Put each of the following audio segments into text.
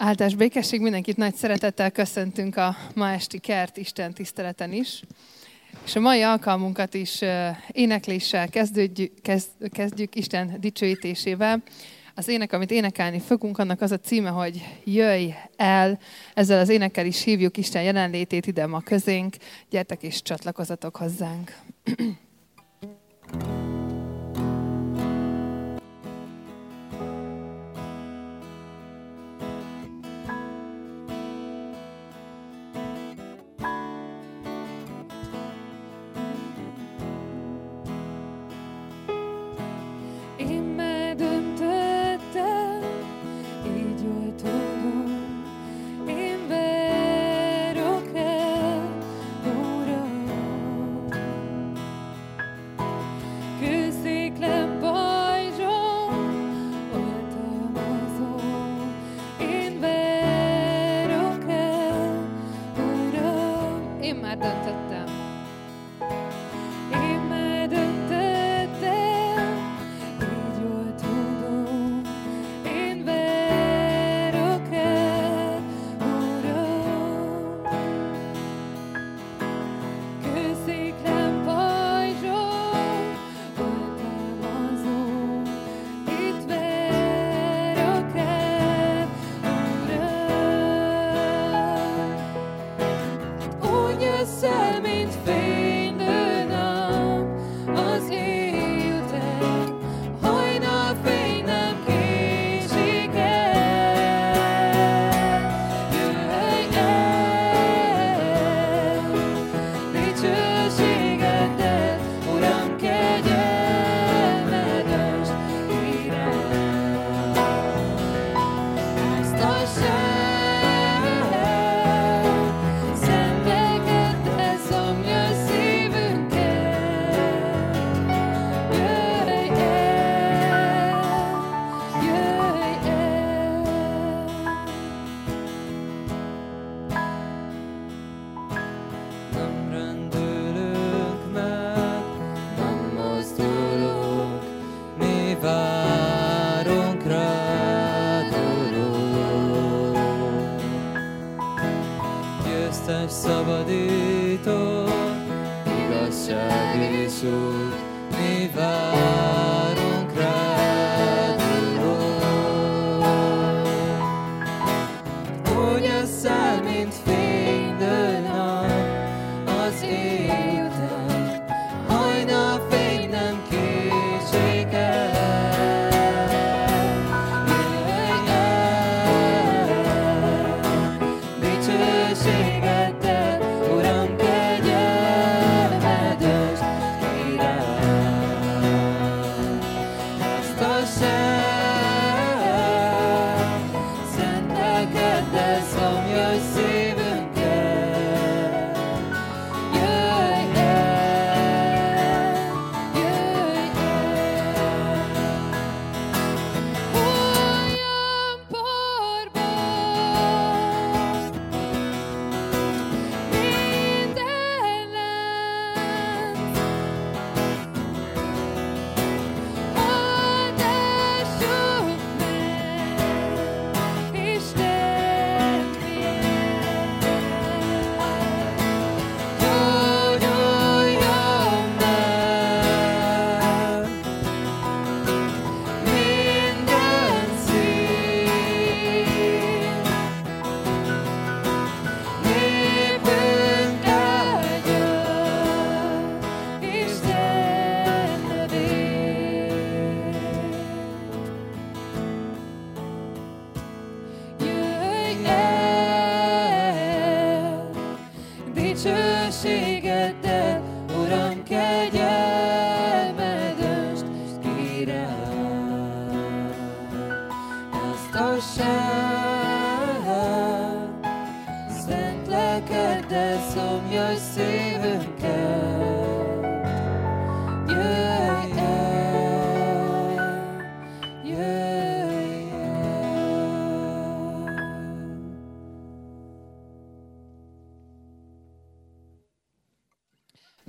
Áldás békesség, mindenkit nagy szeretettel köszöntünk a ma esti kert Isten tiszteleten is. És a mai alkalmunkat is énekléssel kezdődjük, kezd, kezdjük Isten dicsőítésével. Az ének, amit énekelni fogunk, annak az a címe, hogy Jöjj el! Ezzel az énekkel is hívjuk Isten jelenlétét ide ma közénk. Gyertek és csatlakozatok hozzánk!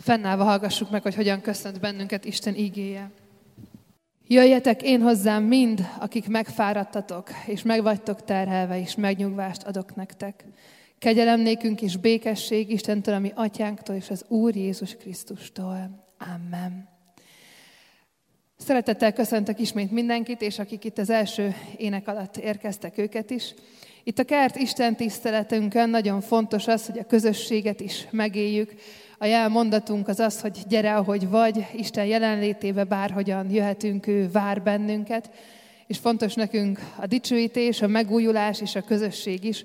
Fennállva hallgassuk meg, hogy hogyan köszönt bennünket Isten ígéje. Jöjjetek én hozzám mind, akik megfáradtatok, és megvagytok terhelve, és megnyugvást adok nektek. Kegyelem nékünk és békesség Istentől, ami atyánktól és az Úr Jézus Krisztustól. Amen. Szeretettel köszöntök ismét mindenkit, és akik itt az első ének alatt érkeztek őket is. Itt a kert Isten tiszteletünkön nagyon fontos az, hogy a közösséget is megéljük, a jel mondatunk az az, hogy gyere, ahogy vagy, Isten jelenlétébe bárhogyan jöhetünk, ő vár bennünket, és fontos nekünk a dicsőítés, a megújulás és a közösség is.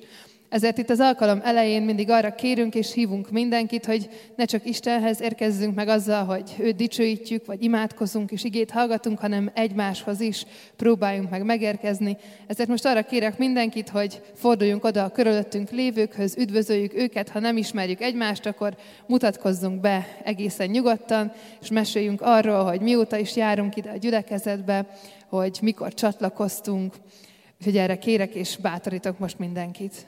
Ezért itt az alkalom elején mindig arra kérünk és hívunk mindenkit, hogy ne csak Istenhez érkezzünk meg azzal, hogy őt dicsőítjük, vagy imádkozunk és igét hallgatunk, hanem egymáshoz is próbáljunk meg megérkezni. Ezért most arra kérek mindenkit, hogy forduljunk oda a körülöttünk lévőkhöz, üdvözöljük őket, ha nem ismerjük egymást, akkor mutatkozzunk be egészen nyugodtan, és meséljünk arról, hogy mióta is járunk ide a gyülekezetbe, hogy mikor csatlakoztunk. Úgyhogy erre kérek és bátorítok most mindenkit.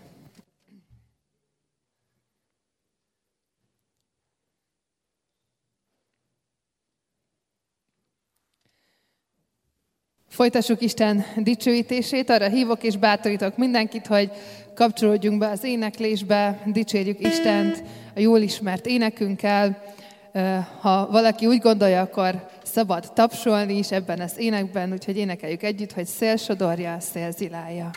Folytassuk Isten dicsőítését, arra hívok és bátorítok mindenkit, hogy kapcsolódjunk be az éneklésbe, dicsérjük Istent a jól ismert énekünkkel. Ha valaki úgy gondolja, akkor szabad tapsolni is ebben az énekben, úgyhogy énekeljük együtt, hogy szél sodorja, szél zilálja.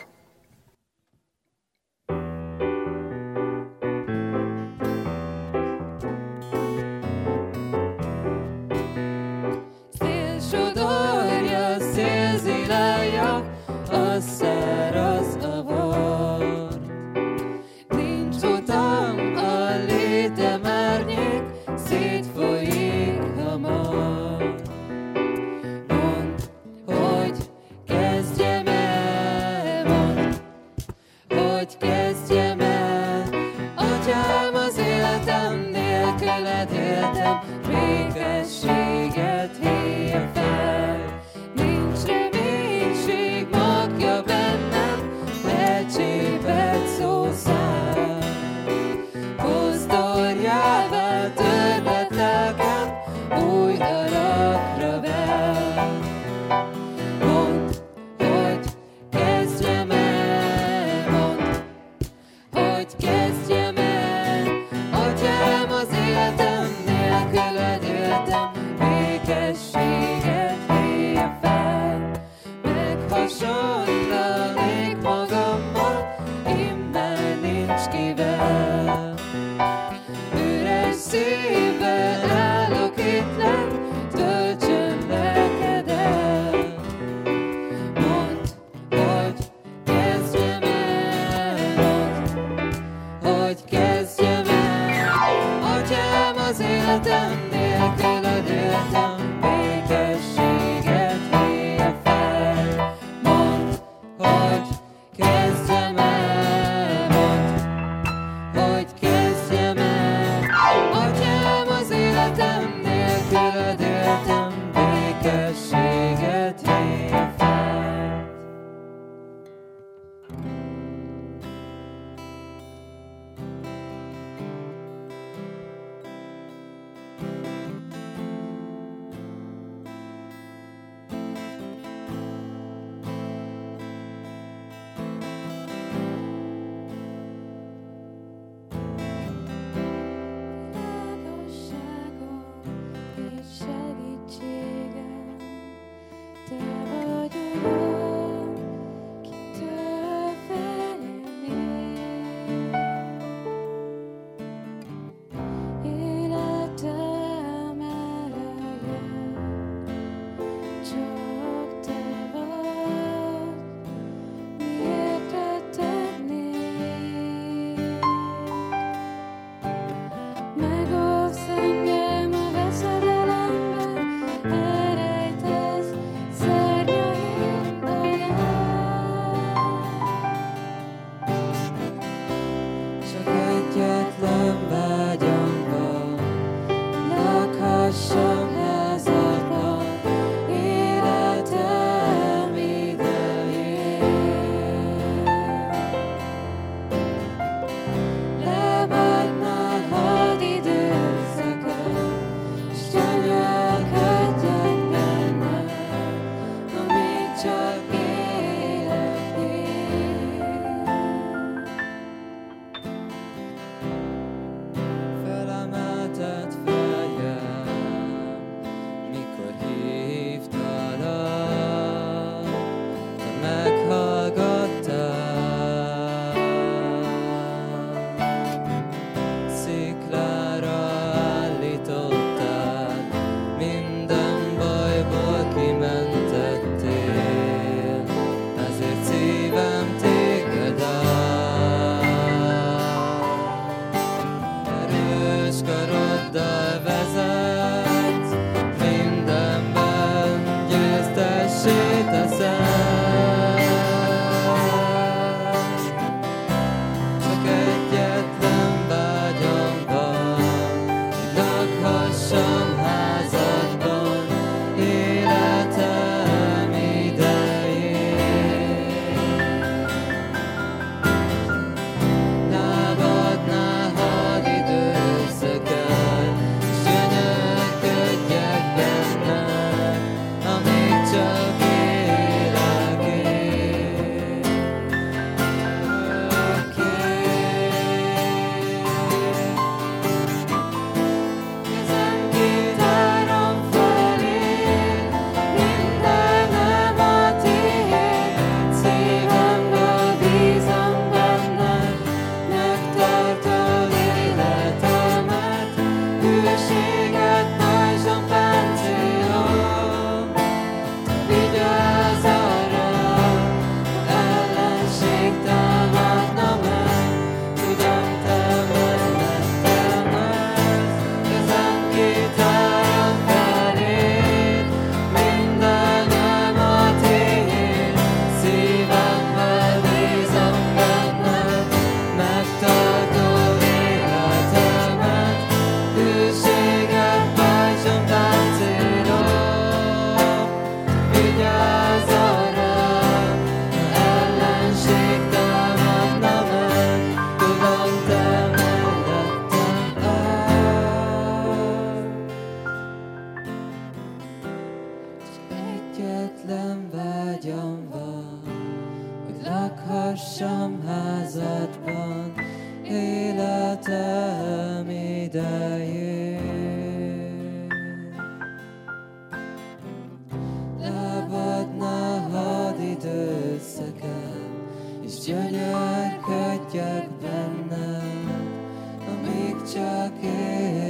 Csak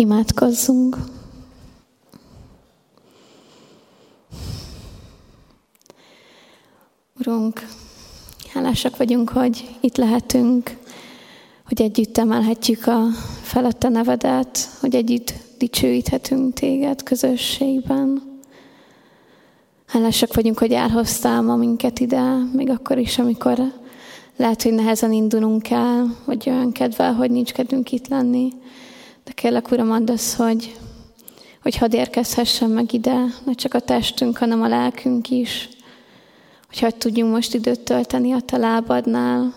Imádkozzunk. Urunk, hálásak vagyunk, hogy itt lehetünk, hogy együtt emelhetjük a felette nevedet, hogy együtt dicsőíthetünk téged közösségben. Hálásak vagyunk, hogy elhoztál ma minket ide, még akkor is, amikor lehet, hogy nehezen indulunk el, vagy olyan kedvel, hogy nincs kedvünk itt lenni. De kérlek, Uram, add azt, hogy, hogy hadd érkezhessen meg ide, ne csak a testünk, hanem a lelkünk is. Hogy hadd tudjunk most időt tölteni a te lábadnál.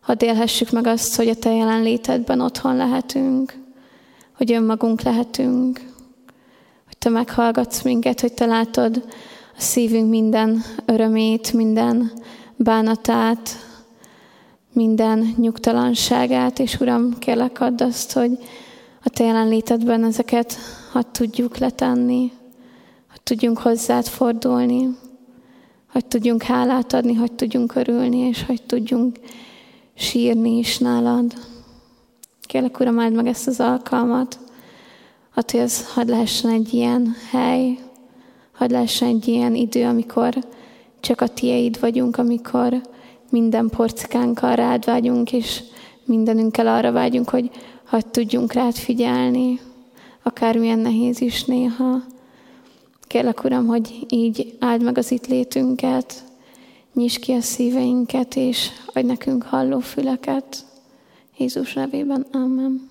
Hadd élhessük meg azt, hogy a te jelenlétedben otthon lehetünk, hogy önmagunk lehetünk, hogy te meghallgatsz minket, hogy te látod a szívünk minden örömét, minden bánatát, minden nyugtalanságát, és Uram, kérlek add azt, hogy a Te jelenlétedben ezeket hadd tudjuk letenni, hogy tudjunk hozzád fordulni, hogy tudjunk hálát adni, hogy tudjunk örülni, és hogy tudjunk sírni is nálad. Kérlek, Uram, áld meg ezt az alkalmat, hát, hogy ez hadd lehessen egy ilyen hely, hadd lehessen egy ilyen idő, amikor csak a Tieid vagyunk, amikor minden porcikánkkal rád vágyunk, és mindenünkkel arra vágyunk, hogy hadd tudjunk rád figyelni, akármilyen nehéz is néha. Kérlek, Uram, hogy így áld meg az itt létünket, nyisd ki a szíveinket, és adj nekünk halló füleket. Jézus nevében, Amen.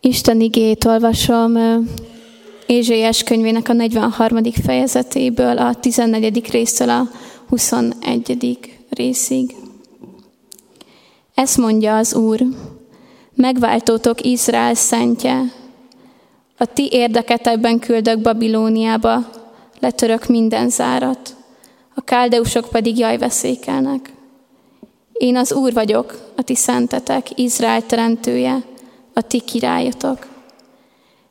Isten igét olvasom Ézsaiás könyvének a 43. fejezetéből, a 14. résztől a 21. részig. Ezt mondja az Úr, megváltótok Izrael szentje, a ti érdeketekben küldök Babilóniába, letörök minden zárat, a káldeusok pedig jaj veszékelnek. Én az Úr vagyok, a ti szentetek, Izrael teremtője, a ti királyotok.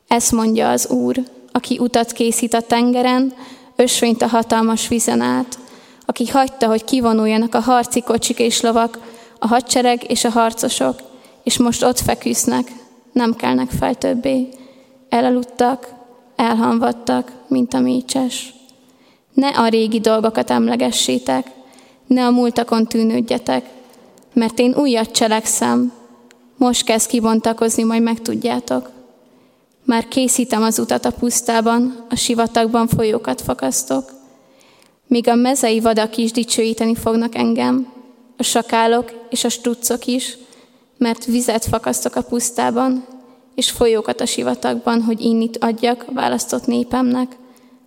Ezt mondja az Úr, aki utat készít a tengeren, ösvényt a hatalmas vizen át, aki hagyta, hogy kivonuljanak a harci kocsik és lovak, a hadsereg és a harcosok, és most ott feküsznek, nem kelnek fel többé. Elaludtak, elhanvadtak, mint a mécses. Ne a régi dolgokat emlegessétek, ne a múltakon tűnődjetek, mert én újat cselekszem, most kezd kibontakozni, majd megtudjátok. Már készítem az utat a pusztában, a sivatagban folyókat fakasztok. Míg a mezei vadak is dicsőíteni fognak engem, a sakálok és a struccok is, mert vizet fakasztok a pusztában, és folyókat a sivatagban, hogy innit adjak választott népemnek,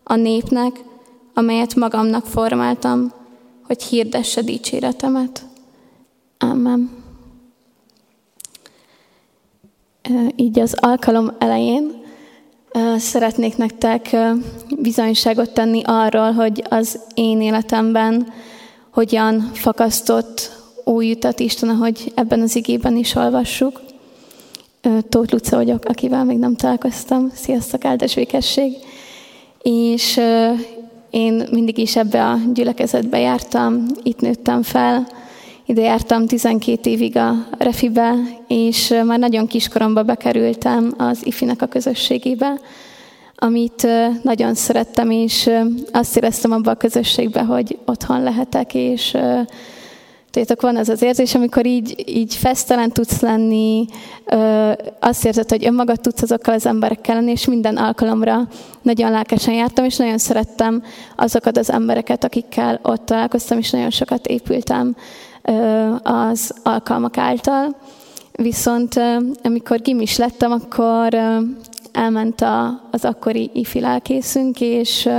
a népnek, amelyet magamnak formáltam, hogy hirdesse dicséretemet. Amen. Így az alkalom elején szeretnék nektek bizonyságot tenni arról, hogy az én életemben hogyan fakasztott új utat Isten, ahogy ebben az igében is olvassuk. Tóth Luca vagyok, akivel még nem találkoztam. Sziasztok, áldás békesség! És én mindig is ebbe a gyülekezetbe jártam, itt nőttem fel, ide jártam 12 évig a refibe, és már nagyon kiskoromban bekerültem az ifinek a közösségébe, amit nagyon szerettem, és azt éreztem abban a közösségben, hogy otthon lehetek, és Tudjátok, van az az érzés, amikor így, így fesztelen tudsz lenni, ö, azt érzed, hogy önmagad tudsz azokkal az emberekkel lenni, és minden alkalomra nagyon lelkesen jártam, és nagyon szerettem azokat az embereket, akikkel ott találkoztam, és nagyon sokat épültem az alkalmak által. Viszont ö, amikor gimis lettem, akkor elment a, az akkori ifi lelkészünk, és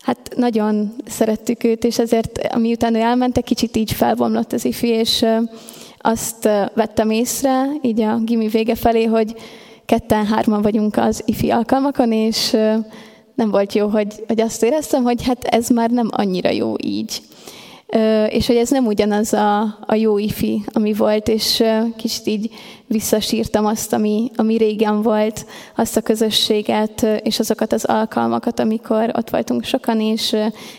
hát nagyon szerettük őt, és ezért miután ő elment, egy kicsit így felbomlott az ifi, és azt vettem észre, így a gimi vége felé, hogy ketten-hárman vagyunk az ifi alkalmakon, és nem volt jó, hogy, hogy azt éreztem, hogy hát ez már nem annyira jó így és hogy ez nem ugyanaz a, a jó ifi, ami volt, és kicsit így visszasírtam azt, ami, ami régen volt, azt a közösséget, és azokat az alkalmakat, amikor ott voltunk sokan, és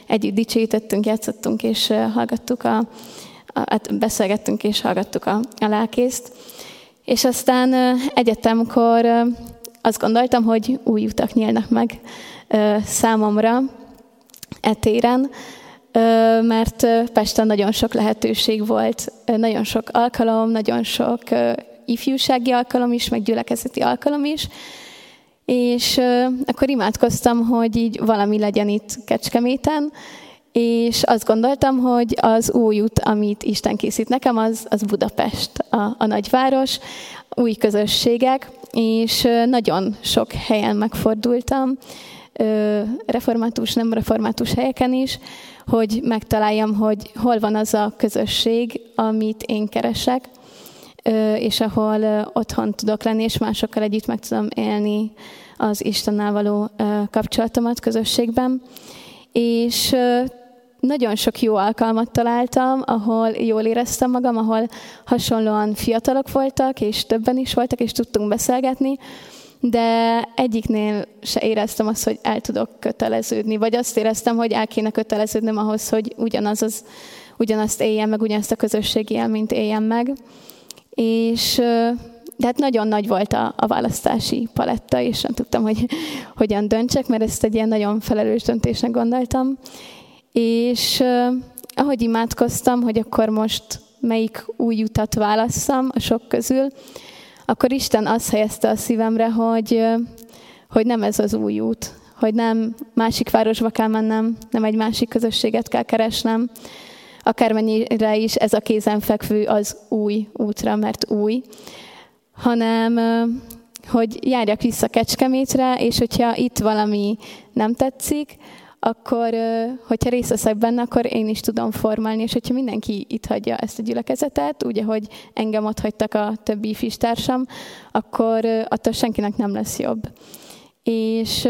együtt dicsőítettünk, játszottunk, és hallgattuk a, a hát beszélgettünk, és hallgattuk a, a lelkészt. És aztán egyetemkor azt gondoltam, hogy új utak nyílnak meg számomra etéren, mert Pesten nagyon sok lehetőség volt, nagyon sok alkalom, nagyon sok ifjúsági alkalom is, meg gyülekezeti alkalom is, és akkor imádkoztam, hogy így valami legyen itt Kecskeméten, és azt gondoltam, hogy az új út, amit Isten készít nekem, az, az Budapest, a, a nagyváros, új közösségek, és nagyon sok helyen megfordultam, református, nem református helyeken is, hogy megtaláljam, hogy hol van az a közösség, amit én keresek, és ahol otthon tudok lenni, és másokkal együtt meg tudom élni az Istennel való kapcsolatomat közösségben. És nagyon sok jó alkalmat találtam, ahol jól éreztem magam, ahol hasonlóan fiatalok voltak, és többen is voltak, és tudtunk beszélgetni, de egyiknél se éreztem azt, hogy el tudok köteleződni, vagy azt éreztem, hogy el kéne köteleződnöm ahhoz, hogy ugyanaz az, ugyanazt éljem meg, ugyanazt a közösségi élményt éljem meg. És de hát nagyon nagy volt a, a választási paletta, és nem tudtam, hogy hogyan döntsek, mert ezt egy ilyen nagyon felelős döntésnek gondoltam. És ahogy imádkoztam, hogy akkor most melyik új utat válasszam a sok közül, akkor Isten azt helyezte a szívemre, hogy, hogy nem ez az új út, hogy nem másik városba kell mennem, nem egy másik közösséget kell keresnem, akármennyire is ez a kézenfekvő az új útra, mert új, hanem hogy járjak vissza Kecskemétre, és hogyha itt valami nem tetszik, akkor, hogyha részt veszek benne, akkor én is tudom formálni, és hogyha mindenki itt hagyja ezt a gyülekezetet, úgy, ahogy engem ott hagytak a többi fistársam, akkor attól senkinek nem lesz jobb. És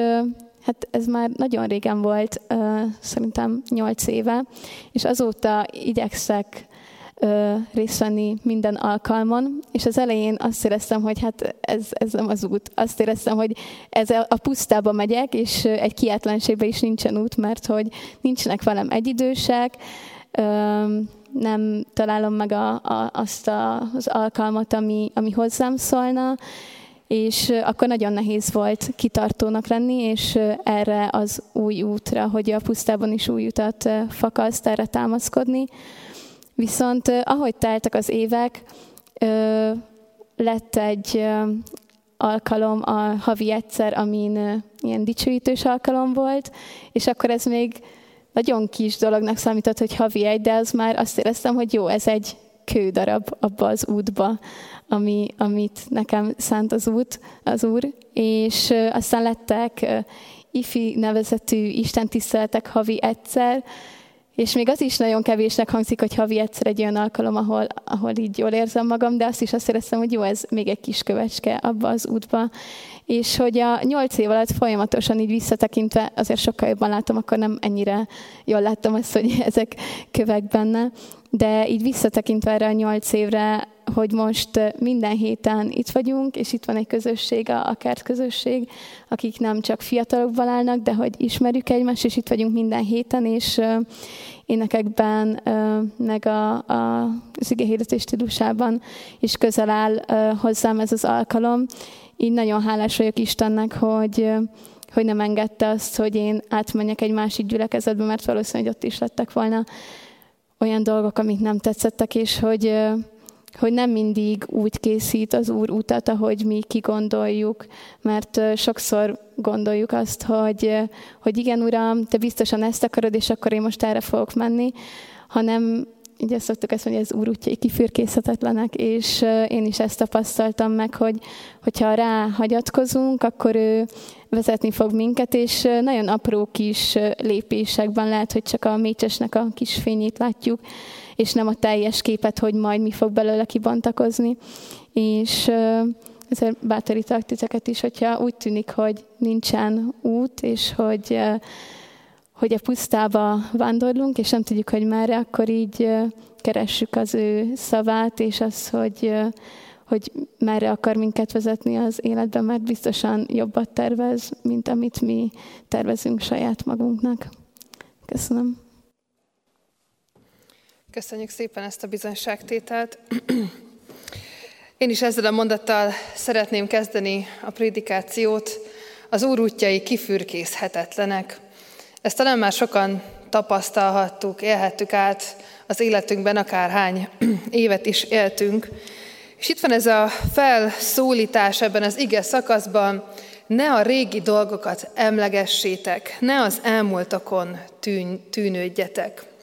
hát ez már nagyon régen volt, szerintem nyolc éve, és azóta igyekszek részt venni minden alkalmon, és az elején azt éreztem, hogy hát ez, ez nem az út. Azt éreztem, hogy ez a pusztába megyek, és egy kiátlenségbe is nincsen út, mert hogy nincsenek velem egyidősek, nem találom meg a, a, azt a, az alkalmat, ami, ami hozzám szólna, és akkor nagyon nehéz volt kitartónak lenni, és erre az új útra, hogy a pusztában is új utat fakaszt, erre támaszkodni. Viszont ahogy teltek az évek, lett egy alkalom a havi egyszer, amin ilyen dicsőítős alkalom volt, és akkor ez még nagyon kis dolognak számított, hogy havi egy, de az már azt éreztem, hogy jó, ez egy kődarab abba az útba, ami, amit nekem szánt az út, az úr. És aztán lettek ifi nevezetű istentiszteletek havi egyszer, és még az is nagyon kevésnek hangzik, hogy havi egyszer egy olyan alkalom, ahol, ahol így jól érzem magam, de azt is azt éreztem, hogy jó, ez még egy kis kövecske abba az útba. És hogy a nyolc év alatt folyamatosan így visszatekintve, azért sokkal jobban látom, akkor nem ennyire jól láttam azt, hogy ezek kövek benne, de így visszatekintve erre a nyolc évre, hogy most minden héten itt vagyunk, és itt van egy közösség, a, kert közösség, akik nem csak fiatalokban állnak, de hogy ismerjük egymást, és itt vagyunk minden héten, és énekekben, meg a, a, az igehirdetés stílusában is közel áll hozzám ez az alkalom. Így nagyon hálás vagyok Istennek, hogy, hogy nem engedte azt, hogy én átmenjek egy másik gyülekezetbe, mert valószínűleg ott is lettek volna olyan dolgok, amik nem tetszettek, és hogy, hogy nem mindig úgy készít az Úr utat, ahogy mi kigondoljuk, mert sokszor gondoljuk azt, hogy, hogy igen, Uram, te biztosan ezt akarod, és akkor én most erre fogok menni, hanem ugye szoktuk ezt mondani, hogy az úr útjai kifürkészhetetlenek, és én is ezt tapasztaltam meg, hogy hogyha rá hagyatkozunk, akkor ő vezetni fog minket, és nagyon apró kis lépésekben lehet, hogy csak a mécsesnek a kis fényét látjuk, és nem a teljes képet, hogy majd mi fog belőle kibontakozni. És ezért bátorítok titeket is, hogyha úgy tűnik, hogy nincsen út, és hogy hogy a pusztába vándorlunk, és nem tudjuk, hogy merre, akkor így keressük az ő szavát, és az, hogy, hogy merre akar minket vezetni az életben, mert biztosan jobbat tervez, mint amit mi tervezünk saját magunknak. Köszönöm. Köszönjük szépen ezt a bizonyságtételt. Én is ezzel a mondattal szeretném kezdeni a prédikációt. Az Úr útjai kifürkészhetetlenek. Ezt talán már sokan tapasztalhattuk, élhettük át az életünkben, akárhány évet is éltünk. És itt van ez a felszólítás ebben az ige szakaszban, ne a régi dolgokat emlegessétek, ne az elmúltakon tűn, tűnődjetek.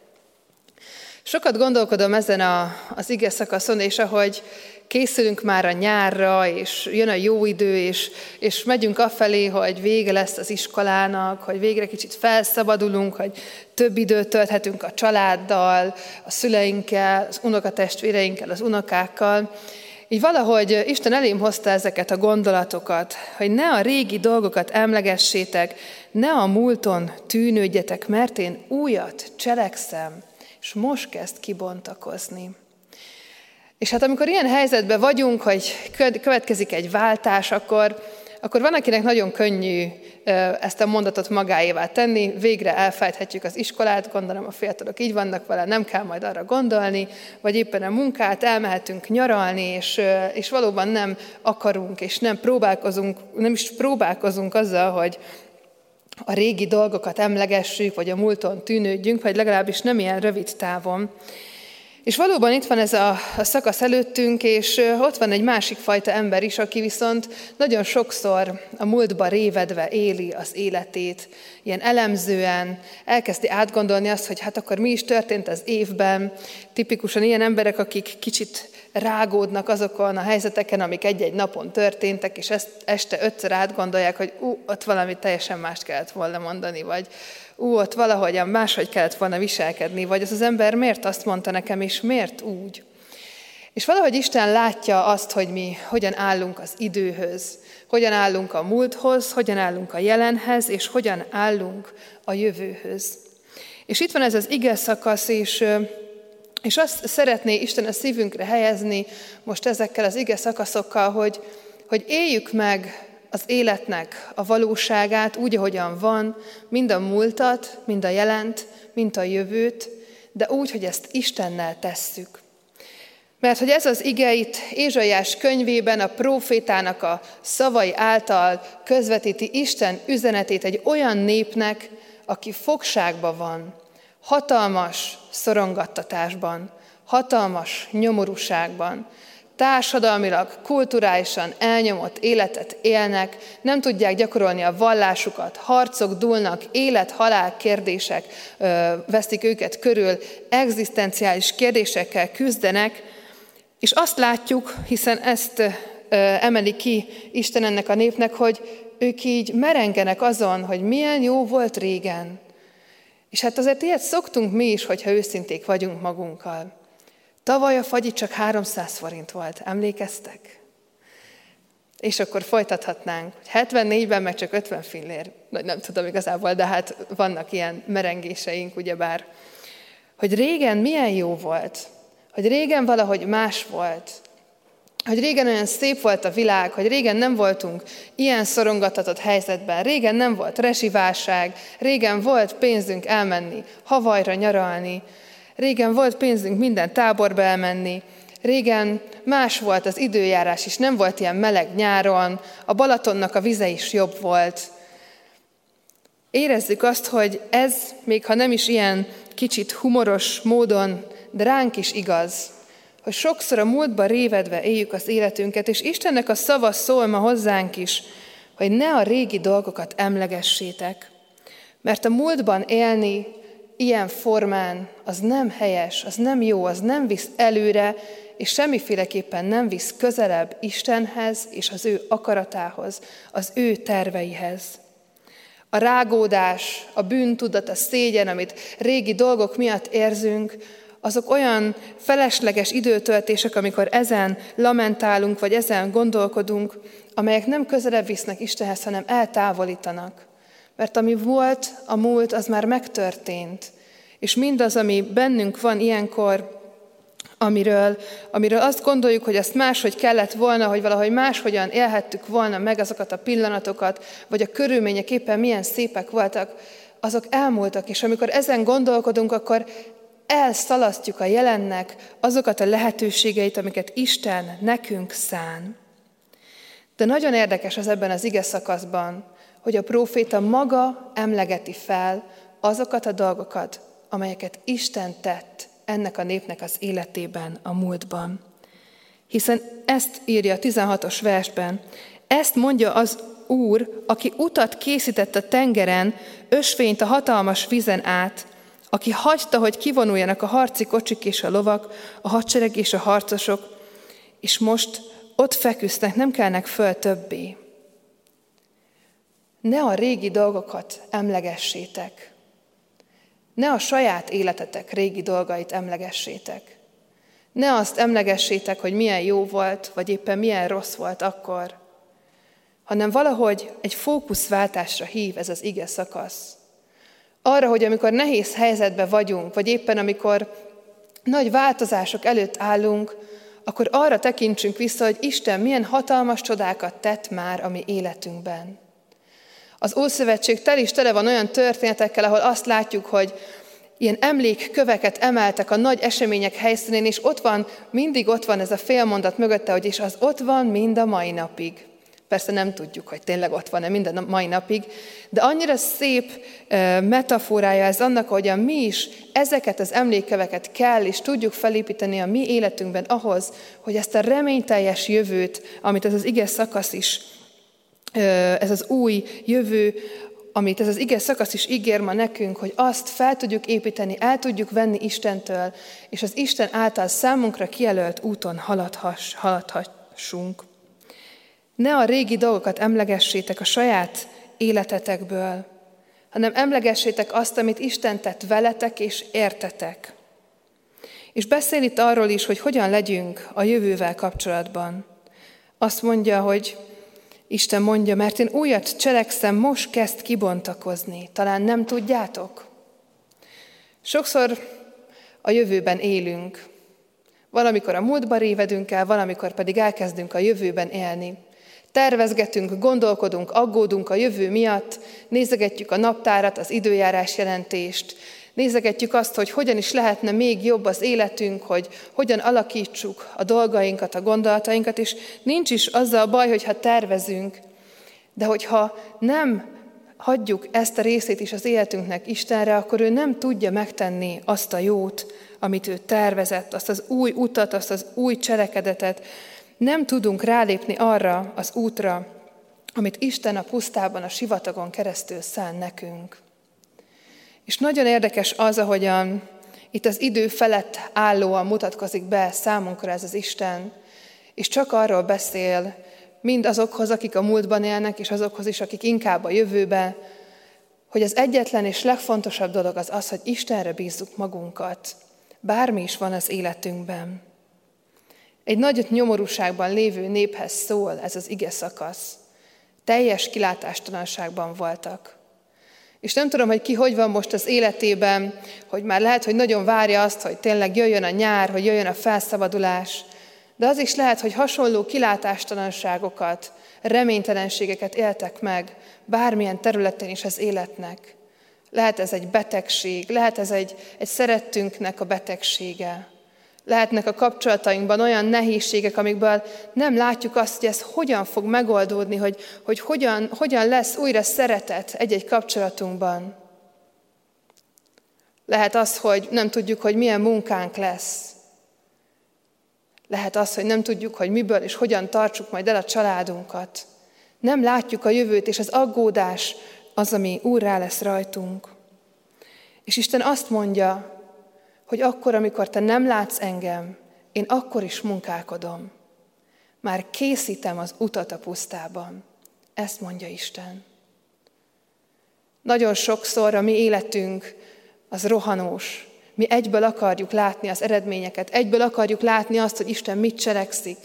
Sokat gondolkodom ezen a, az ige szakaszon, és ahogy készülünk már a nyárra, és jön a jó idő, és, és megyünk afelé, hogy vége lesz az iskolának, hogy végre kicsit felszabadulunk, hogy több időt tölthetünk a családdal, a szüleinkkel, az unokatestvéreinkkel, az unokákkal. Így valahogy Isten elém hozta ezeket a gondolatokat, hogy ne a régi dolgokat emlegessétek, ne a múlton tűnődjetek, mert én újat cselekszem, és most kezd kibontakozni. És hát amikor ilyen helyzetben vagyunk, hogy következik egy váltás, akkor, akkor van, akinek nagyon könnyű ezt a mondatot magáévá tenni, végre elfejthetjük az iskolát, gondolom a fiatalok így vannak vele, nem kell majd arra gondolni, vagy éppen a munkát, elmehetünk nyaralni, és, és valóban nem akarunk, és nem próbálkozunk, nem is próbálkozunk azzal, hogy a régi dolgokat emlegessük, vagy a múlton tűnődjünk, vagy legalábbis nem ilyen rövid távon. És valóban itt van ez a, szakasz előttünk, és ott van egy másik fajta ember is, aki viszont nagyon sokszor a múltba révedve éli az életét, ilyen elemzően elkezdi átgondolni azt, hogy hát akkor mi is történt az évben. Tipikusan ilyen emberek, akik kicsit rágódnak azokon a helyzeteken, amik egy-egy napon történtek, és ezt este ötször átgondolják, hogy ú, ott valami teljesen mást kellett volna mondani, vagy ú, ott valahogyan máshogy kellett volna viselkedni, vagy az az ember miért azt mondta nekem, és miért úgy. És valahogy Isten látja azt, hogy mi hogyan állunk az időhöz, hogyan állunk a múlthoz, hogyan állunk a jelenhez, és hogyan állunk a jövőhöz. És itt van ez az ige szakasz, és, és azt szeretné Isten a szívünkre helyezni most ezekkel az ige szakaszokkal, hogy, hogy éljük meg az életnek a valóságát úgy, ahogyan van, mind a múltat, mind a jelent, mind a jövőt, de úgy, hogy ezt Istennel tesszük. Mert hogy ez az ige itt Ézsaiás könyvében a profétának a szavai által közvetíti Isten üzenetét egy olyan népnek, aki fogságban van, hatalmas szorongattatásban, hatalmas nyomorúságban, társadalmilag, kulturálisan elnyomott életet élnek, nem tudják gyakorolni a vallásukat, harcok dúlnak, élet-halál kérdések ö, veszik őket körül, egzisztenciális kérdésekkel küzdenek, és azt látjuk, hiszen ezt ö, emeli ki Isten ennek a népnek, hogy ők így merengenek azon, hogy milyen jó volt régen. És hát azért ilyet szoktunk mi is, hogyha őszinték vagyunk magunkkal. Tavaly a fagyi csak 300 forint volt, emlékeztek? És akkor folytathatnánk, hogy 74-ben meg csak 50 fillér, nem tudom igazából, de hát vannak ilyen merengéseink, ugyebár, hogy régen milyen jó volt, hogy régen valahogy más volt, hogy régen olyan szép volt a világ, hogy régen nem voltunk ilyen szorongatatott helyzetben, régen nem volt resiválság, régen volt pénzünk elmenni, havajra nyaralni, Régen volt pénzünk minden táborba elmenni, régen más volt az időjárás is, nem volt ilyen meleg nyáron, a Balatonnak a vize is jobb volt. Érezzük azt, hogy ez, még ha nem is ilyen kicsit humoros módon, de ránk is igaz, hogy sokszor a múltba révedve éljük az életünket, és Istennek a szava szól ma hozzánk is, hogy ne a régi dolgokat emlegessétek. Mert a múltban élni ilyen formán, az nem helyes, az nem jó, az nem visz előre, és semmiféleképpen nem visz közelebb Istenhez és az ő akaratához, az ő terveihez. A rágódás, a bűntudat, a szégyen, amit régi dolgok miatt érzünk, azok olyan felesleges időtöltések, amikor ezen lamentálunk, vagy ezen gondolkodunk, amelyek nem közelebb visznek Istenhez, hanem eltávolítanak. Mert ami volt, a múlt, az már megtörtént. És mindaz, ami bennünk van ilyenkor, amiről, amiről azt gondoljuk, hogy ezt máshogy kellett volna, hogy valahogy máshogyan élhettük volna meg azokat a pillanatokat, vagy a körülmények éppen milyen szépek voltak, azok elmúltak, és amikor ezen gondolkodunk, akkor elszalasztjuk a jelennek azokat a lehetőségeit, amiket Isten nekünk szán. De nagyon érdekes az ebben az ige szakaszban, hogy a próféta maga emlegeti fel azokat a dolgokat, amelyeket Isten tett ennek a népnek az életében, a múltban. Hiszen ezt írja a 16-os versben, ezt mondja az Úr, aki utat készített a tengeren, ösvényt a hatalmas vizen át, aki hagyta, hogy kivonuljanak a harci kocsik és a lovak, a hadsereg és a harcosok, és most ott feküsznek, nem kelnek föl többé. Ne a régi dolgokat emlegessétek. Ne a saját életetek régi dolgait emlegessétek. Ne azt emlegessétek, hogy milyen jó volt, vagy éppen milyen rossz volt akkor, hanem valahogy egy fókuszváltásra hív ez az ige szakasz. Arra, hogy amikor nehéz helyzetben vagyunk, vagy éppen amikor nagy változások előtt állunk, akkor arra tekintsünk vissza, hogy Isten milyen hatalmas csodákat tett már a mi életünkben. Az Ószövetség tel is tele van olyan történetekkel, ahol azt látjuk, hogy ilyen emlékköveket emeltek a nagy események helyszínén, és ott van, mindig ott van ez a félmondat mögötte, hogy és az ott van mind a mai napig. Persze nem tudjuk, hogy tényleg ott van-e minden mai napig, de annyira szép metaforája ez annak, hogy a mi is ezeket az emlékköveket kell és tudjuk felépíteni a mi életünkben ahhoz, hogy ezt a reményteljes jövőt, amit ez az ige szakasz is, ez az új jövő, amit ez az ige szakasz is ígér ma nekünk, hogy azt fel tudjuk építeni, el tudjuk venni Istentől, és az Isten által számunkra kijelölt úton haladhass, haladhassunk. Ne a régi dolgokat emlegessétek a saját életetekből, hanem emlegessétek azt, amit Isten tett veletek és értetek. És beszél itt arról is, hogy hogyan legyünk a jövővel kapcsolatban. Azt mondja, hogy Isten mondja, mert én újat cselekszem, most kezd kibontakozni. Talán nem tudjátok? Sokszor a jövőben élünk. Valamikor a múltba révedünk el, valamikor pedig elkezdünk a jövőben élni. Tervezgetünk, gondolkodunk, aggódunk a jövő miatt, nézegetjük a naptárat, az időjárás jelentést, nézegetjük azt, hogy hogyan is lehetne még jobb az életünk, hogy hogyan alakítsuk a dolgainkat, a gondolatainkat, és nincs is azzal a baj, hogyha tervezünk, de hogyha nem hagyjuk ezt a részét is az életünknek Istenre, akkor ő nem tudja megtenni azt a jót, amit ő tervezett, azt az új utat, azt az új cselekedetet, nem tudunk rálépni arra az útra, amit Isten a pusztában, a sivatagon keresztül szán nekünk. És nagyon érdekes az, ahogyan itt az idő felett állóan mutatkozik be számunkra ez az Isten, és csak arról beszél, mind azokhoz, akik a múltban élnek, és azokhoz is, akik inkább a jövőben, hogy az egyetlen és legfontosabb dolog az az, hogy Istenre bízzuk magunkat, bármi is van az életünkben. Egy nagy nyomorúságban lévő néphez szól ez az ige szakasz. Teljes kilátástalanságban voltak. És nem tudom, hogy ki hogy van most az életében, hogy már lehet, hogy nagyon várja azt, hogy tényleg jöjjön a nyár, hogy jöjjön a felszabadulás, de az is lehet, hogy hasonló kilátástalanságokat, reménytelenségeket éltek meg bármilyen területen is az életnek. Lehet ez egy betegség, lehet ez egy, egy szerettünknek a betegsége. Lehetnek a kapcsolatainkban olyan nehézségek, amikből nem látjuk azt, hogy ez hogyan fog megoldódni, hogy, hogy hogyan, hogyan lesz újra szeretet egy-egy kapcsolatunkban. Lehet az, hogy nem tudjuk, hogy milyen munkánk lesz. Lehet az, hogy nem tudjuk, hogy miből és hogyan tartsuk majd el a családunkat. Nem látjuk a jövőt, és az aggódás az, ami úrrá lesz rajtunk. És Isten azt mondja, hogy akkor, amikor te nem látsz engem, én akkor is munkálkodom. Már készítem az utat a pusztában. Ezt mondja Isten. Nagyon sokszor a mi életünk az rohanós. Mi egyből akarjuk látni az eredményeket, egyből akarjuk látni azt, hogy Isten mit cselekszik.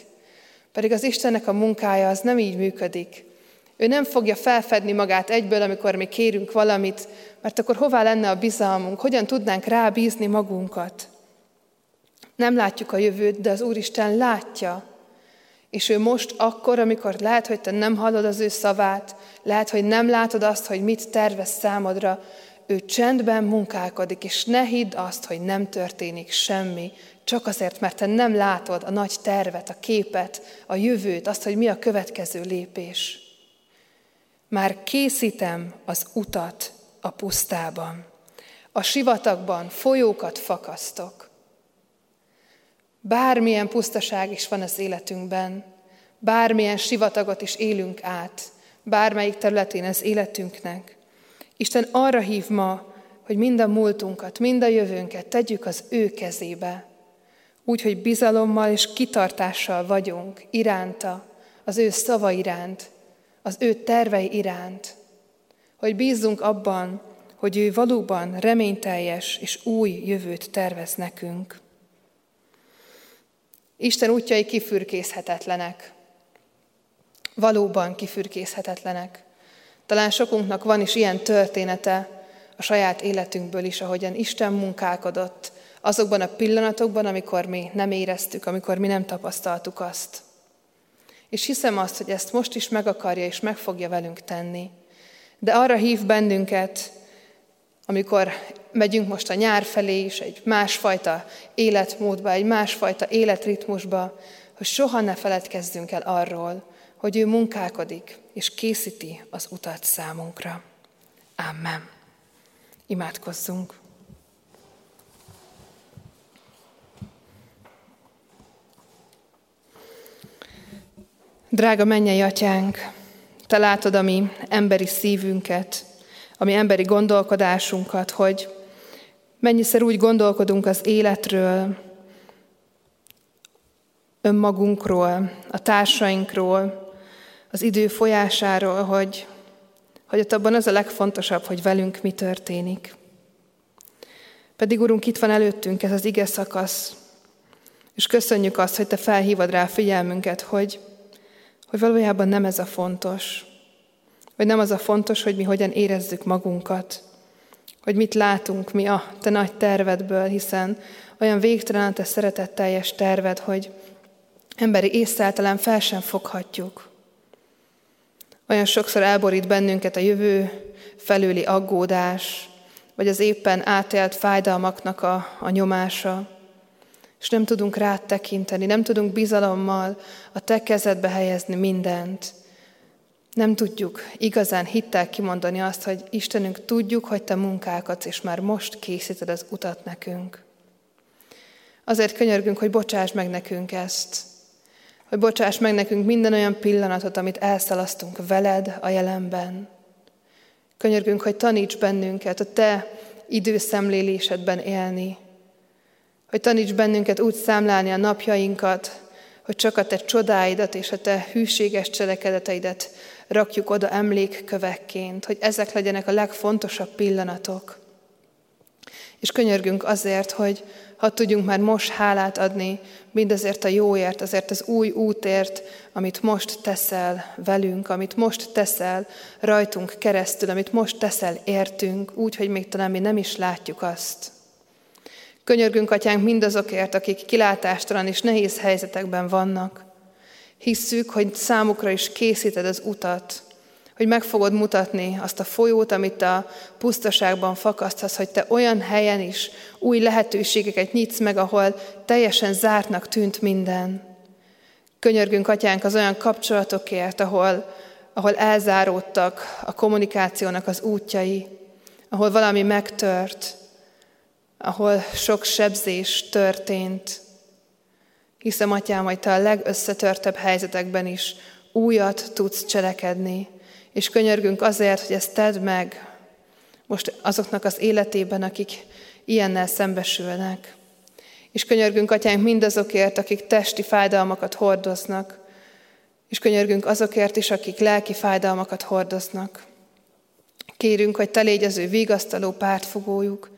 Pedig az Istennek a munkája az nem így működik. Ő nem fogja felfedni magát egyből, amikor mi kérünk valamit, mert akkor hová lenne a bizalmunk, hogyan tudnánk rábízni magunkat. Nem látjuk a jövőt, de az Úristen látja. És ő most akkor, amikor lehet, hogy te nem hallod az ő szavát, lehet, hogy nem látod azt, hogy mit tervez számodra, ő csendben munkálkodik, és ne hidd azt, hogy nem történik semmi, csak azért, mert te nem látod a nagy tervet, a képet, a jövőt, azt, hogy mi a következő lépés. Már készítem az utat a pusztában. A sivatagban folyókat fakasztok. Bármilyen pusztaság is van az életünkben, bármilyen sivatagot is élünk át, bármelyik területén az életünknek, Isten arra hív ma, hogy mind a múltunkat, mind a jövőnket tegyük az ő kezébe, úgy, hogy bizalommal és kitartással vagyunk iránta, az ő szava iránt, az ő tervei iránt, hogy bízzunk abban, hogy ő valóban reményteljes és új jövőt tervez nekünk. Isten útjai kifürkészhetetlenek. Valóban kifürkészhetetlenek. Talán sokunknak van is ilyen története a saját életünkből is, ahogyan Isten munkálkodott azokban a pillanatokban, amikor mi nem éreztük, amikor mi nem tapasztaltuk azt. És hiszem azt, hogy ezt most is meg akarja és meg fogja velünk tenni. De arra hív bennünket, amikor megyünk most a nyár felé is, egy másfajta életmódba, egy másfajta életritmusba, hogy soha ne feledkezzünk el arról, hogy ő munkálkodik és készíti az utat számunkra. Amen. Imádkozzunk. Drága mennyei atyánk, te látod a mi emberi szívünket, a mi emberi gondolkodásunkat, hogy mennyiszer úgy gondolkodunk az életről, önmagunkról, a társainkról, az idő folyásáról, hogy, hogy ott abban az a legfontosabb, hogy velünk mi történik. Pedig, Urunk, itt van előttünk ez az ige szakasz, és köszönjük azt, hogy Te felhívod rá a figyelmünket, hogy, hogy valójában nem ez a fontos, hogy nem az a fontos, hogy mi hogyan érezzük magunkat, hogy mit látunk mi a Te nagy tervedből, hiszen olyan végtelen a Te szeretetteljes terved, hogy emberi észre fel sem foghatjuk. Olyan sokszor elborít bennünket a jövő felüli aggódás, vagy az éppen átélt fájdalmaknak a, a nyomása, és nem tudunk rád tekinteni, nem tudunk bizalommal a te kezedbe helyezni mindent. Nem tudjuk igazán hittel kimondani azt, hogy Istenünk, tudjuk, hogy te munkálkodsz, és már most készíted az utat nekünk. Azért könyörgünk, hogy bocsáss meg nekünk ezt, hogy bocsáss meg nekünk minden olyan pillanatot, amit elszalasztunk veled a jelenben. Könyörgünk, hogy taníts bennünket a te időszemlélésedben élni, hogy taníts bennünket úgy számlálni a napjainkat, hogy csak a te csodáidat és a te hűséges cselekedeteidet rakjuk oda emlékkövekként, hogy ezek legyenek a legfontosabb pillanatok. És könyörgünk azért, hogy ha tudjunk már most hálát adni mindazért a jóért, azért az új útért, amit most teszel velünk, amit most teszel rajtunk keresztül, amit most teszel értünk, úgy, hogy még talán mi nem is látjuk azt. Könyörgünk, Atyánk, mindazokért, akik kilátástalan és nehéz helyzetekben vannak. Hisszük, hogy számukra is készíted az utat, hogy meg fogod mutatni azt a folyót, amit a pusztaságban fakasztasz, hogy te olyan helyen is új lehetőségeket nyitsz meg, ahol teljesen zártnak tűnt minden. Könyörgünk, Atyánk, az olyan kapcsolatokért, ahol, ahol elzáródtak a kommunikációnak az útjai, ahol valami megtört, ahol sok sebzés történt. Hiszem, Atyám, hogy Te a legösszetörtebb helyzetekben is újat tudsz cselekedni, és könyörgünk azért, hogy ezt tedd meg most azoknak az életében, akik ilyennel szembesülnek. És könyörgünk, Atyánk, mindazokért, akik testi fájdalmakat hordoznak, és könyörgünk azokért is, akik lelki fájdalmakat hordoznak. Kérünk, hogy Te légy az ő vigasztaló pártfogójuk,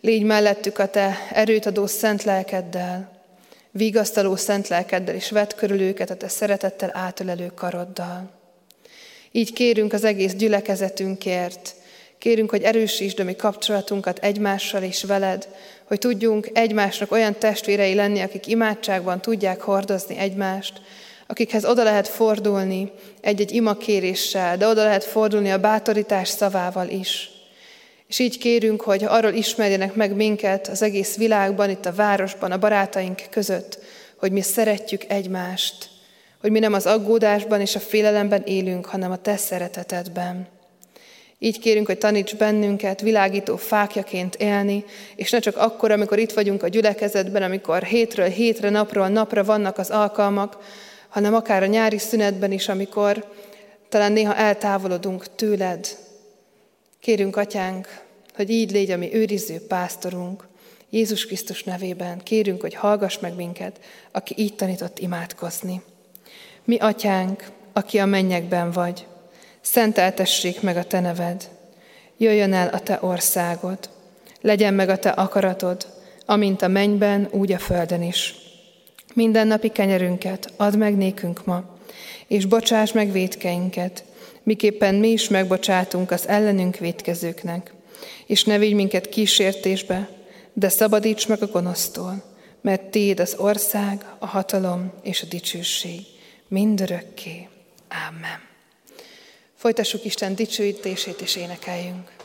légy mellettük a Te erőt adó szent lelkeddel, vigasztaló szent lelkeddel, és vedd körül őket a Te szeretettel átölelő karoddal. Így kérünk az egész gyülekezetünkért, kérünk, hogy erősítsd a mi kapcsolatunkat egymással és veled, hogy tudjunk egymásnak olyan testvérei lenni, akik imádságban tudják hordozni egymást, akikhez oda lehet fordulni egy-egy imakéréssel, de oda lehet fordulni a bátorítás szavával is. És így kérünk, hogy arról ismerjenek meg minket az egész világban, itt a városban, a barátaink között, hogy mi szeretjük egymást, hogy mi nem az aggódásban és a félelemben élünk, hanem a te szeretetedben. Így kérünk, hogy taníts bennünket világító fákjaként élni, és ne csak akkor, amikor itt vagyunk a gyülekezetben, amikor hétről hétre, napról napra vannak az alkalmak, hanem akár a nyári szünetben is, amikor talán néha eltávolodunk tőled. Kérünk, Atyánk, hogy így légy a mi őriző pásztorunk, Jézus Krisztus nevében kérünk, hogy hallgass meg minket, aki így tanított imádkozni. Mi, Atyánk, aki a mennyekben vagy, szenteltessék meg a Te neved, jöjjön el a Te országod, legyen meg a Te akaratod, amint a mennyben, úgy a földön is. Mindennapi kenyerünket add meg nékünk ma, és bocsáss meg védkeinket, miképpen mi is megbocsátunk az ellenünk védkezőknek. És ne vigy minket kísértésbe, de szabadíts meg a gonosztól, mert Téd az ország, a hatalom és a dicsőség mindörökké. Amen. Folytassuk Isten dicsőítését és énekeljünk.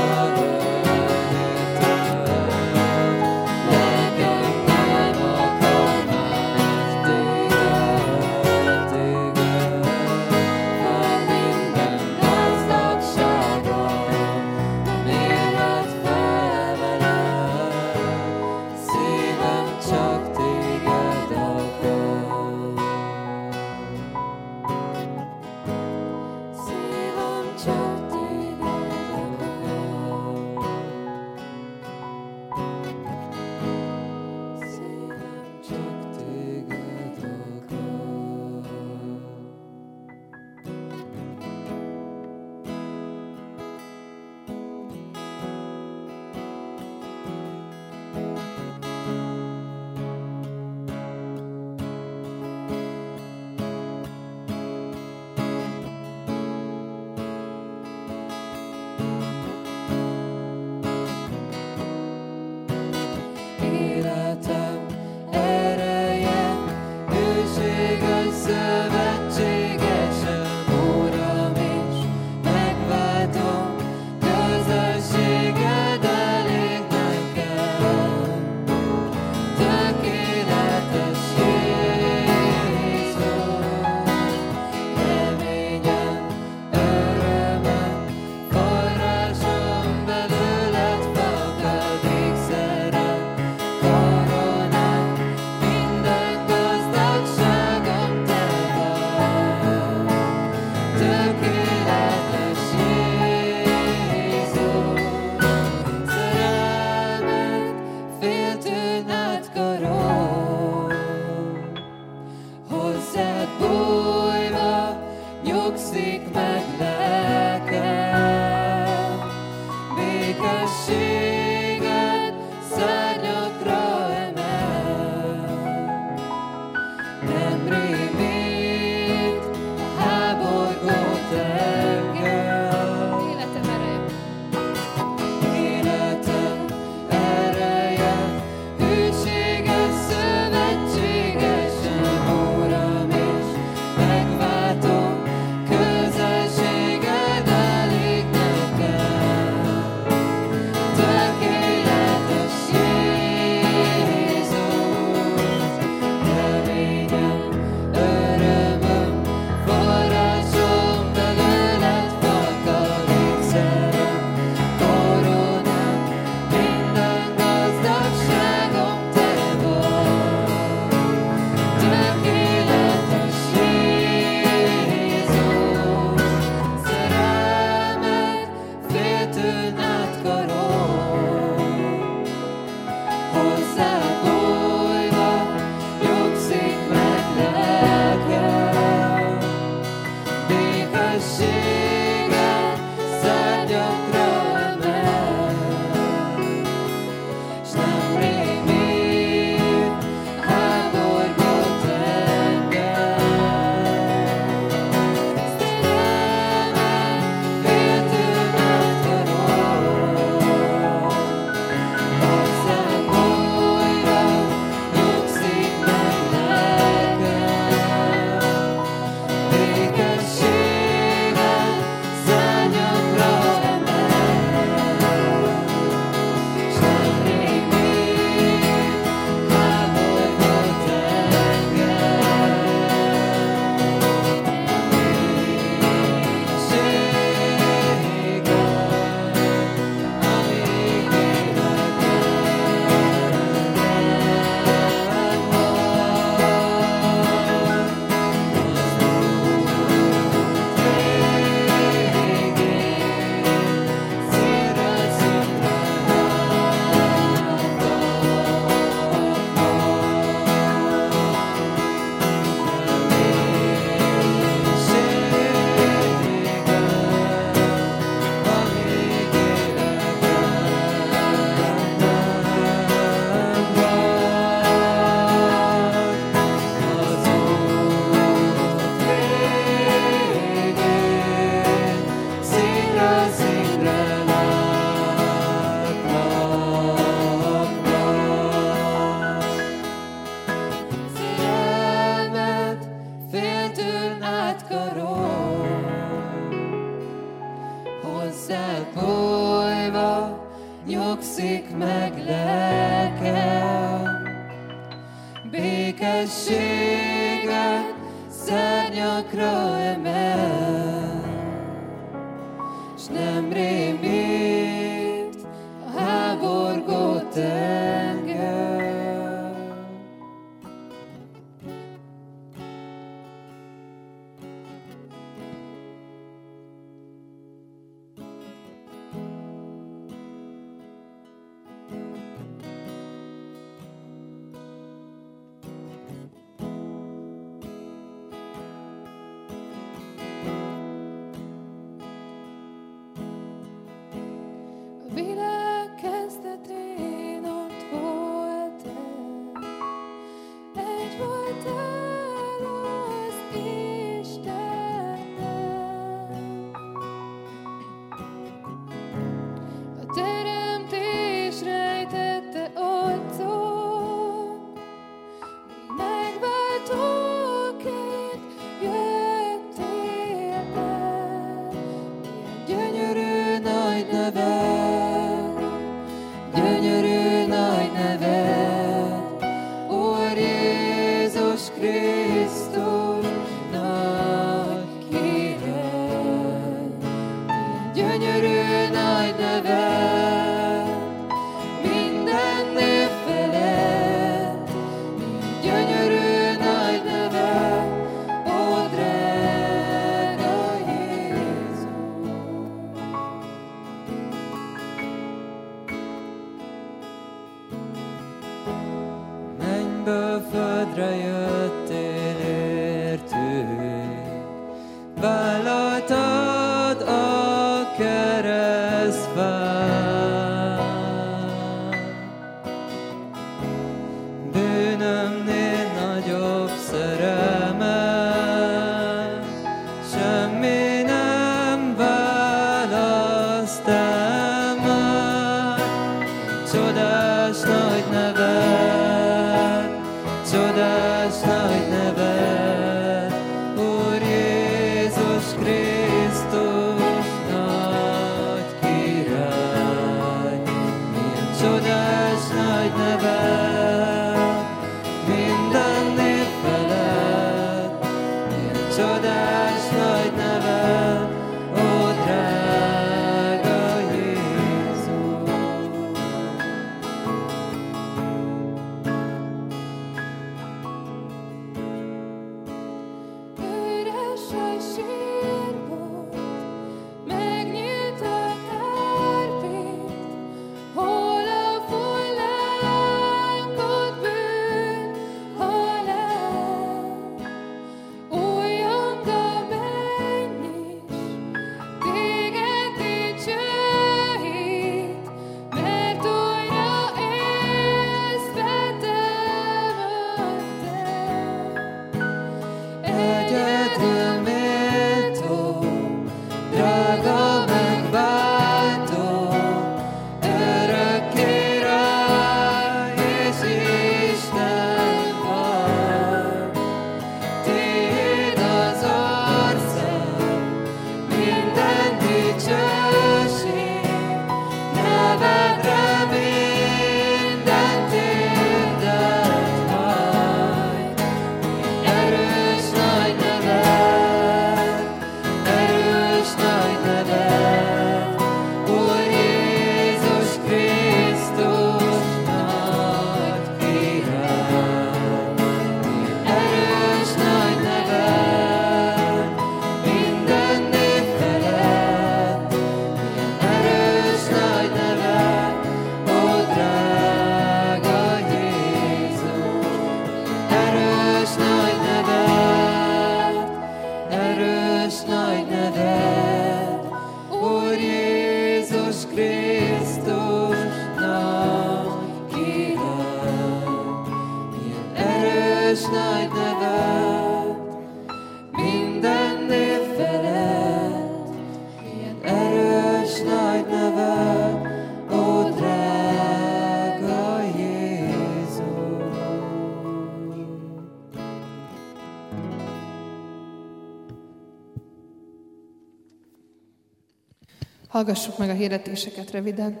Hallgassuk meg a hirdetéseket röviden.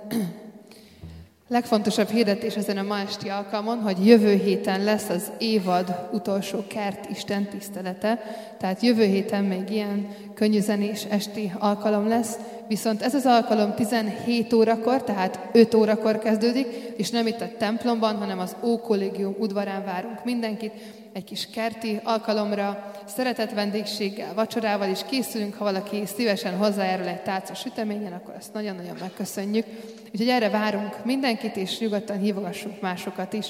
Legfontosabb hirdetés ezen a ma esti alkalmon, hogy jövő héten lesz az évad utolsó kert Isten tisztelete, tehát jövő héten még ilyen könnyűzenés esti alkalom lesz, viszont ez az alkalom 17 órakor, tehát 5 órakor kezdődik, és nem itt a templomban, hanem az Ó Kollégium udvarán várunk mindenkit, egy kis kerti alkalomra, szeretett vendégséggel, vacsorával is készülünk, ha valaki szívesen hozzájárul egy tálca süteményen, akkor ezt nagyon-nagyon megköszönjük. Úgyhogy erre várunk mindenkit, és nyugodtan hívogassunk másokat is.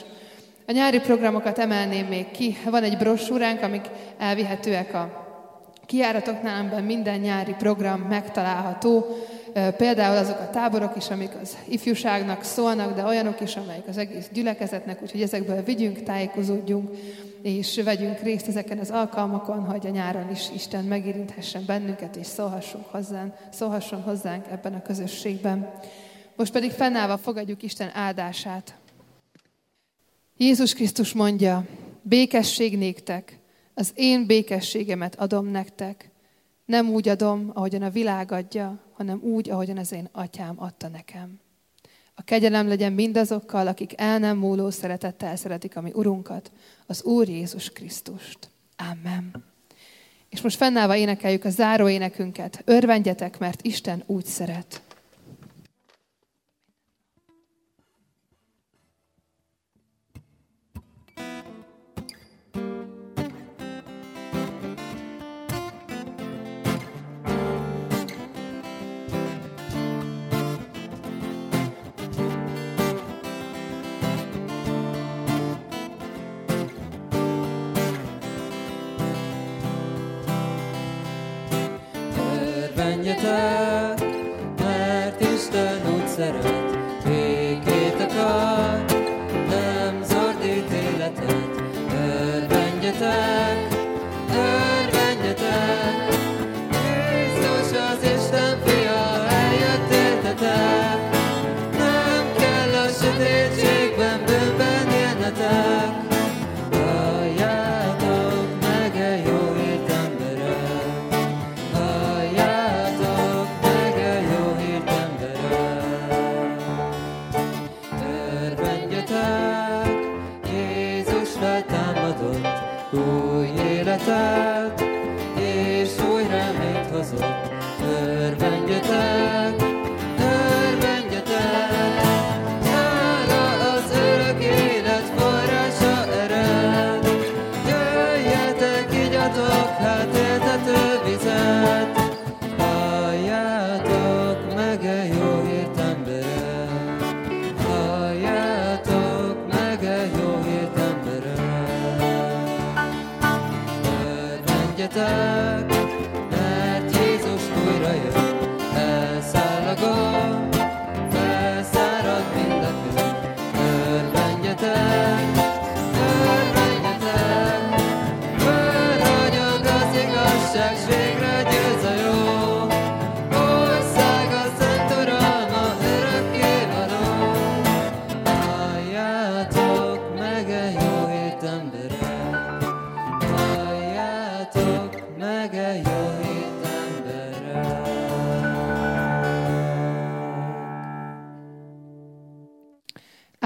A nyári programokat emelném még ki. Van egy brosúránk, amik elvihetőek a kiáratoknál, amiben minden nyári program megtalálható. Például azok a táborok is, amik az ifjúságnak szólnak, de olyanok is, amelyek az egész gyülekezetnek, úgyhogy ezekből vigyünk, tájékozódjunk, és vegyünk részt ezeken az alkalmakon, hogy a nyáron is Isten megérinthessen bennünket, és szólhassunk hozzánk, szólhasson hozzánk ebben a közösségben. Most pedig fennállva fogadjuk Isten áldását. Jézus Krisztus mondja, békesség néktek, az én békességemet adom nektek. Nem úgy adom, ahogyan a világ adja, hanem úgy, ahogyan az én atyám adta nekem. A kegyelem legyen mindazokkal, akik el nem múló szeretettel szeretik a mi Urunkat, az Úr Jézus Krisztust. Amen. És most fennállva énekeljük a záró énekünket. Örvendjetek, mert Isten úgy szeret. Isten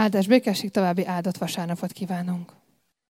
Áldás békesség, további áldott vasárnapot kívánunk.